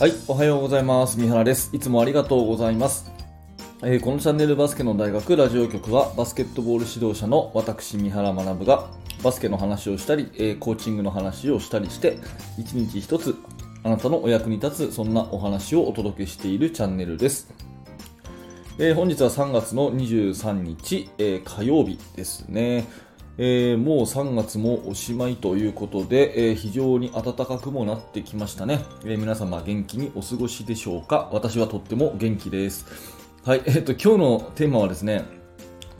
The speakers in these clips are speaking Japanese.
はい、おはようございます。三原です。いつもありがとうございます。えーこのチャンネルバスケの大学ラジオ局はバスケットボール指導者の私三原学がバスケの話をしたり、えーコーチングの話をしたりして一日一つあなたのお役に立つそんなお話をお届けしているチャンネルです。えー本日は3月の23日、え火曜日ですね。えーもう3月もおしまいということで、えー非常に暖かくもなってきましたね、えー皆様元気にお過ごしでしょうか？私はとっても元気です。はい、えっ、と、今日のテーマはですね、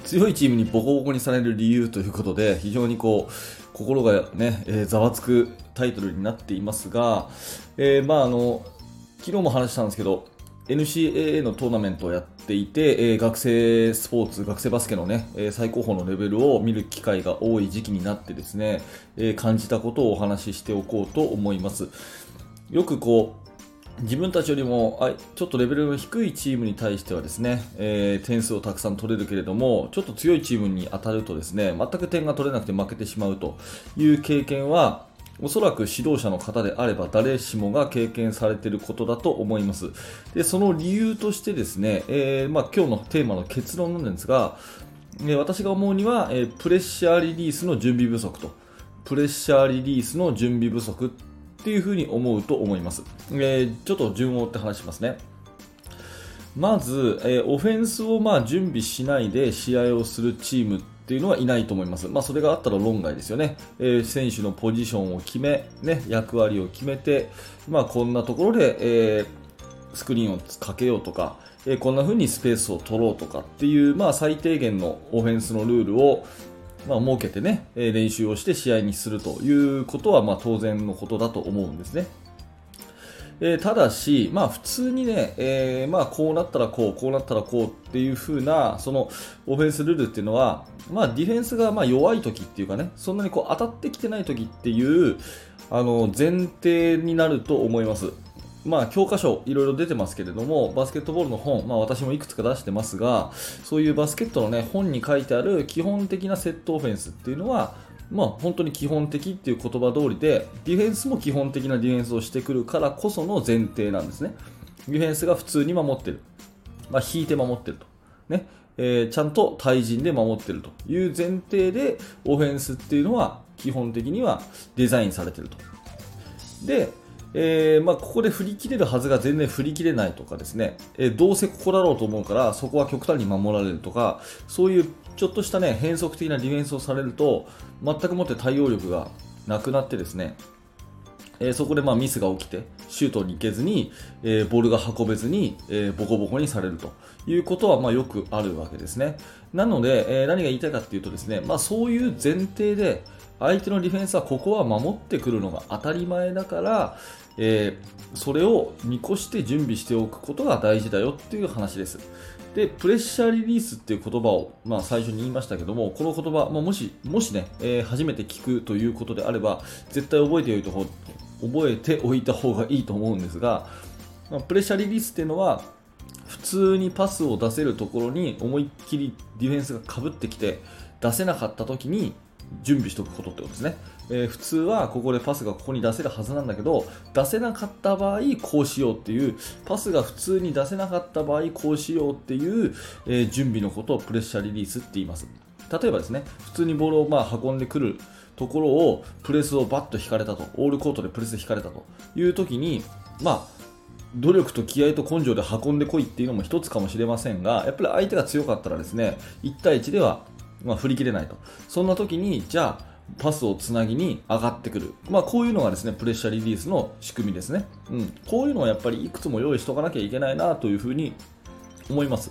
強いチームにボコボコにされる理由ということで、非常にこう、心がね、えざわつくタイトルになっていますが、えまああの、昨日も話したんですけど、NCAA のトーナメントをやっていて、えー学生スポーツ、学生バスケのね、えー最高峰のレベルを見る機会が多い時期になってですね、えー感じたことをお話ししておこうと思います。よくこう、自分たちよりもあちょっとレベルの低いチームに対してはですね、え点数をたくさん取れるけれども、ちょっと強いチームに当たるとですね、全く点が取れなくて負けてしまうという経験は、おそらく指導者の方であれば誰しもが経験されていることだと思います。で、その理由としてですね、えーまあ、今日のテーマの結論なんですが、え私が思うには、えプレッシャーリリースの準備不足と、プレッシャーリリースの準備不足っていうふうに思うと思います。えーちょっと順を追って話しますね。まず、えーオフェンスをまあ準備しないで試合をするチームっていうのはいないと思います。まあ、それがあったら論外ですよね。えー選手のポジションを決め、ね、役割を決めて、まあ、こんなところで、えースクリーンをかけようとか、えーこんな風にスペースを取ろうとかっていう、まあ、最低限のオフェンスのルールを、まあ、設けてね、え練習をして試合にするということは、まあ、当然のことだと思うんですね。えーただし、まあ、普通にね、えーまあ、こうなったらこう、こうなったらこうっていう風な、そのオフェンスルールっていうのは、まあ、ディフェンスがま弱い時っていうかね、そんなにこう当たってきてない時っていう、あの、前提になると思います。まあ、教科書いろいろ出てますけれども、バスケットボールの本、まあ私もいくつか出してますが、そういうバスケットのね、本に書いてある基本的なセットオフェンスっていうのは、まあ本当に基本的っていう言葉通りで、ディフェンスも基本的なディフェンスをしてくるからこその前提なんですね。ディフェンスが普通に守ってる。まあ引いて守ってると。ね。えーちゃんと対人で守ってるという前提で、オフェンスっていうのは基本的にはデザインされてると。で、えーまあ、ここで振り切れるはずが全然振り切れないとかですね、えーどうせここだろうと思うからそこは極端に守られるとかそういうちょっとした、ね、変則的なディフェンスをされると全くもって対応力がなくなってですねえーそこでまあミスが起きてシュートに行けずに、えーボールが運べずに、えーボコボコにされるということはまあよくあるわけですね。なので、えー何が言いたいかというとですね、まあ、そういう前提で相手のディフェンスはここは守ってくるのが当たり前だから、えーそれを見越して準備しておくことが大事だよっていう話です。で、プレッシャーリリースっていう言葉を、まあ、最初に言いましたけども、この言葉、まあ、もし、もしね、えー初めて聞くということであれば、絶対覚えておいた方覚えておいた方がいいと思うんですが、まあプレッシャーリリースっていうのは、普通にパスを出せるところに思いっきりディフェンスがかぶってきて、出せなかった時に準備しておくことってことですね。えー普通はここでパスがここに出せるはずなんだけど、出せなかった場合こうしようっていう、パスが普通に出せなかった場合こうしようっていう、えー準備のことをプレッシャーリリースって言います。例えばですね、普通にボールをまあ運んでくるところをプレスをバッと引かれたと、オールコートでプレス引かれたという時に、まあ、努力と気合と根性で運んでこいっていうのも一つかもしれませんが、やっぱり相手が強かったらですね、1対1では、まあ、振り切れないと。そんな時に、じゃあ、パスをつなぎに上がってくる。まあ、こういうのがですね、プレッシャーリリースの仕組みですね。うん。こういうのはやっぱりいくつも用意しとかなきゃいけないなというふうに思います。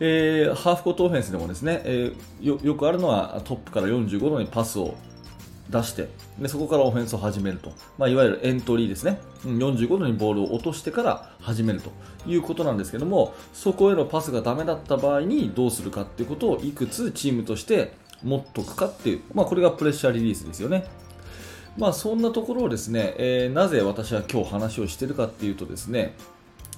えーハーフコートオフェンスでもですね、えーよよくあるのはトップから45度にパスを出してでそこからオフェンスを始めると、まあ、いわゆるエントリーですね。45度にボールを落としてから始めるということなんですけどもそこへのパスがダメだった場合にどうするかっていうことをいくつチームとして持っとくかっていう、まあ、これがプレッシャーリリースですよね。まあそんなところをですね、えーなぜ私は今日話をしてるかっていうとですね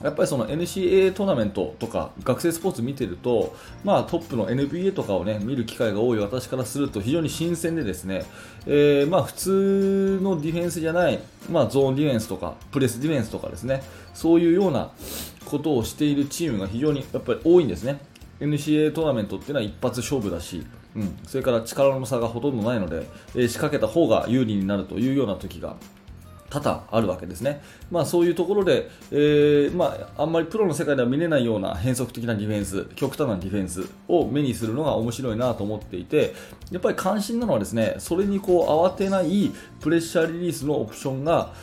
やっぱりその NCAA トーナメントとか学生スポーツ見てると、まあ、トップの NBA とかを、ね、見る機会が多い私からすると非常に新鮮でですね、えー、まあ普通のディフェンスじゃない、まあ、ゾーンディフェンスとかプレスディフェンスとかですねそういうようなことをしているチームが非常にやっぱり多いんですね。NCAA トーナメントっていうのは一発勝負だし、うん、それから力の差がほとんどないので、えー、仕掛けた方が有利になるというような時が多々あるわけですね、まあ、そういうところで、えー、まあ、あんまりプロの世界では見れないような変則的なディフェンス極端なディフェンスを目にするのが面白いなと思っていてやっぱり関心なのはですねそれにこう慌てないプレッシャーリリースのオプションが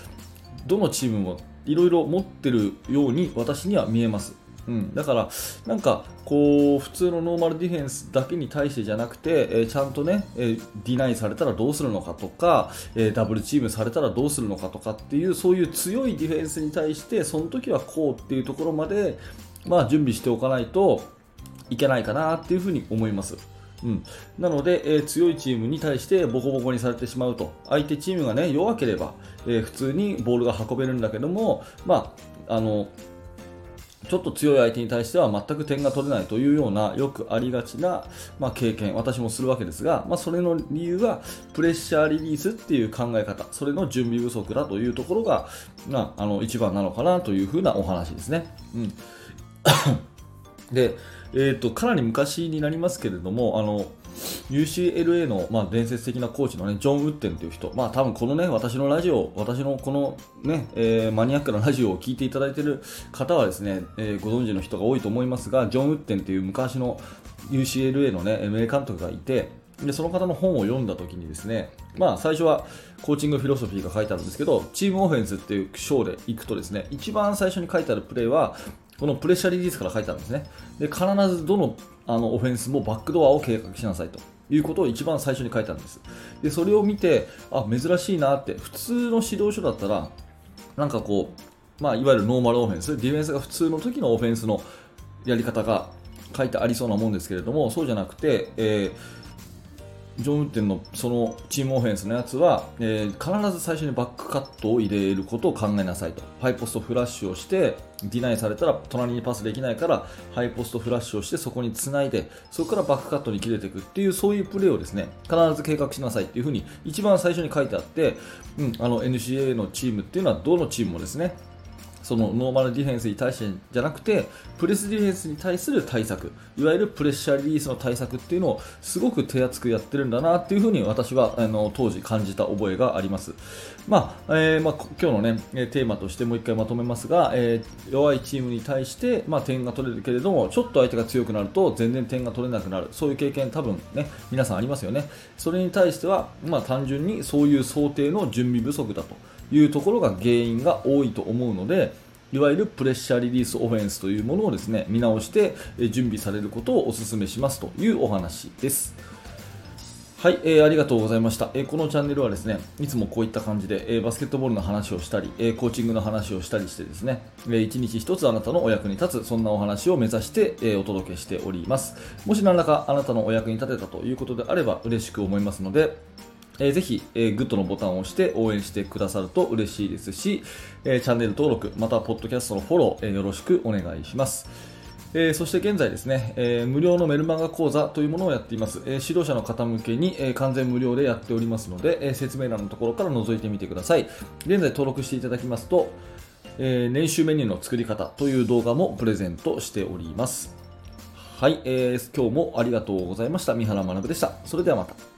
どのチームもいろいろ持ってるように私には見えます。うん、だから、なんかこう普通のノーマルディフェンスだけに対してじゃなくて、えー、ちゃんとね、えー、ディナイされたらどうするのかとか、えー、ダブルチームされたらどうするのかとかっていうそういう強いディフェンスに対してその時はこうっていうところまで、まあ、準備しておかないといけないかなっていうふうに思います。うん、なので、えー、強いチームに対してボコボコにされてしまうと。相手チームが、ね、弱ければ、えー、普通にボールが運べるんだけども、まあ、あのちょっと強い相手に対しては全く点が取れないというようなよくありがちな、ま、経験、私もするわけですが、まあ、それの理由はプレッシャーリリースっていう考え方、それの準備不足だというところが、まあ、あの一番なのかなというふうなお話ですね。うん で、えーと、かなり昔になりますけれども、あの UCLA の、まあ、伝説的なコーチの、ね、ジョン・ウッテンという人、まあ、多分このね、私のラジオ、私のこのね、えー、マニアックなラジオを聞いていただいている方はですね、えー、ご存知の人が多いと思いますが、ジョン・ウッテンという昔の UCLA のね、名監督がいて、でその方の本を読んだ時にですね、まあ、最初はコーチングフィロソフィーが書いてあるんですけどチームオフェンスっていう章でいくとですね一番最初に書いてあるプレーはこのプレッシャーリリースから書いてあるんですね。で、必ずどのあのオフェンスもバックドアを計画しなさいと。いうことを一番最初に書いたんです。で、それを見て、あ、珍しいなって、普通の指導書だったら、なんかこう、まあ、いわゆるノーマルオフェンス、ディフェンスが普通の時のオフェンスのやり方が書いてありそうなもんですけれども、そうじゃなくて、えージョン・ウッデンのそのチームオフェンスのやつは、えー、必ず最初にバックカットを入れることを考えなさいと。ハイポストフラッシュをして、ディナイされたら隣にパスできないから、ハイポストフラッシュをしてそこにつないで、そこからバックカットに切れていくっていう、そういうプレーをですね、必ず計画しなさいっていうふうに一番最初に書いてあって、うん、あの NCAA のチームっていうのはどのチームもですね、そのノーマルディフェンスに対してじゃなくてプレスディフェンスに対する対策いわゆるプレッシャーリリースの対策っていうのをすごく手厚くやってるんだなっていうふうに私はあの当時感じた覚えがあります、まあえー、まあ、今日の、ね、テーマとしてもう1回まとめますが、えー、弱いチームに対して、まあ、点が取れるけれどもちょっと相手が強くなると全然点が取れなくなる。そういう経験多分、ね、皆さんありますよね。それに対しては、まあ、単純にそういう想定の準備不足だと。いうところが原因が多いと思うのでいわゆるプレッシャーリリースオフェンスというものをですね見直して準備されることをお勧めしますというお話です。はい、えー、ありがとうございました、えー、このチャンネルはですねいつもこういった感じで、えー、バスケットボールの話をしたり、えー、コーチングの話をしたりしてですね、えー、1日1つあなたのお役に立つそんなお話を目指して、えー、お届けしておりますもし何らかあなたのお役に立てたということであれば嬉しく思いますのでえー、ぜひ、えー、グッドのボタンを押して応援してくださると嬉しいですし、えー、チャンネル登録、また、ポッドキャストのフォロー、えー、よろしくお願いします。えー、そして現在ですね、えー、無料のメルマガ講座というものをやっています。えー、指導者の方向けに、え完全無料でやっておりますので、え説明欄のところから覗いてみてください。現在登録していただきますと、え年収メニューの作り方という動画もプレゼントしております。はい、えー、今日もありがとうございました。三原学でした。それではまた。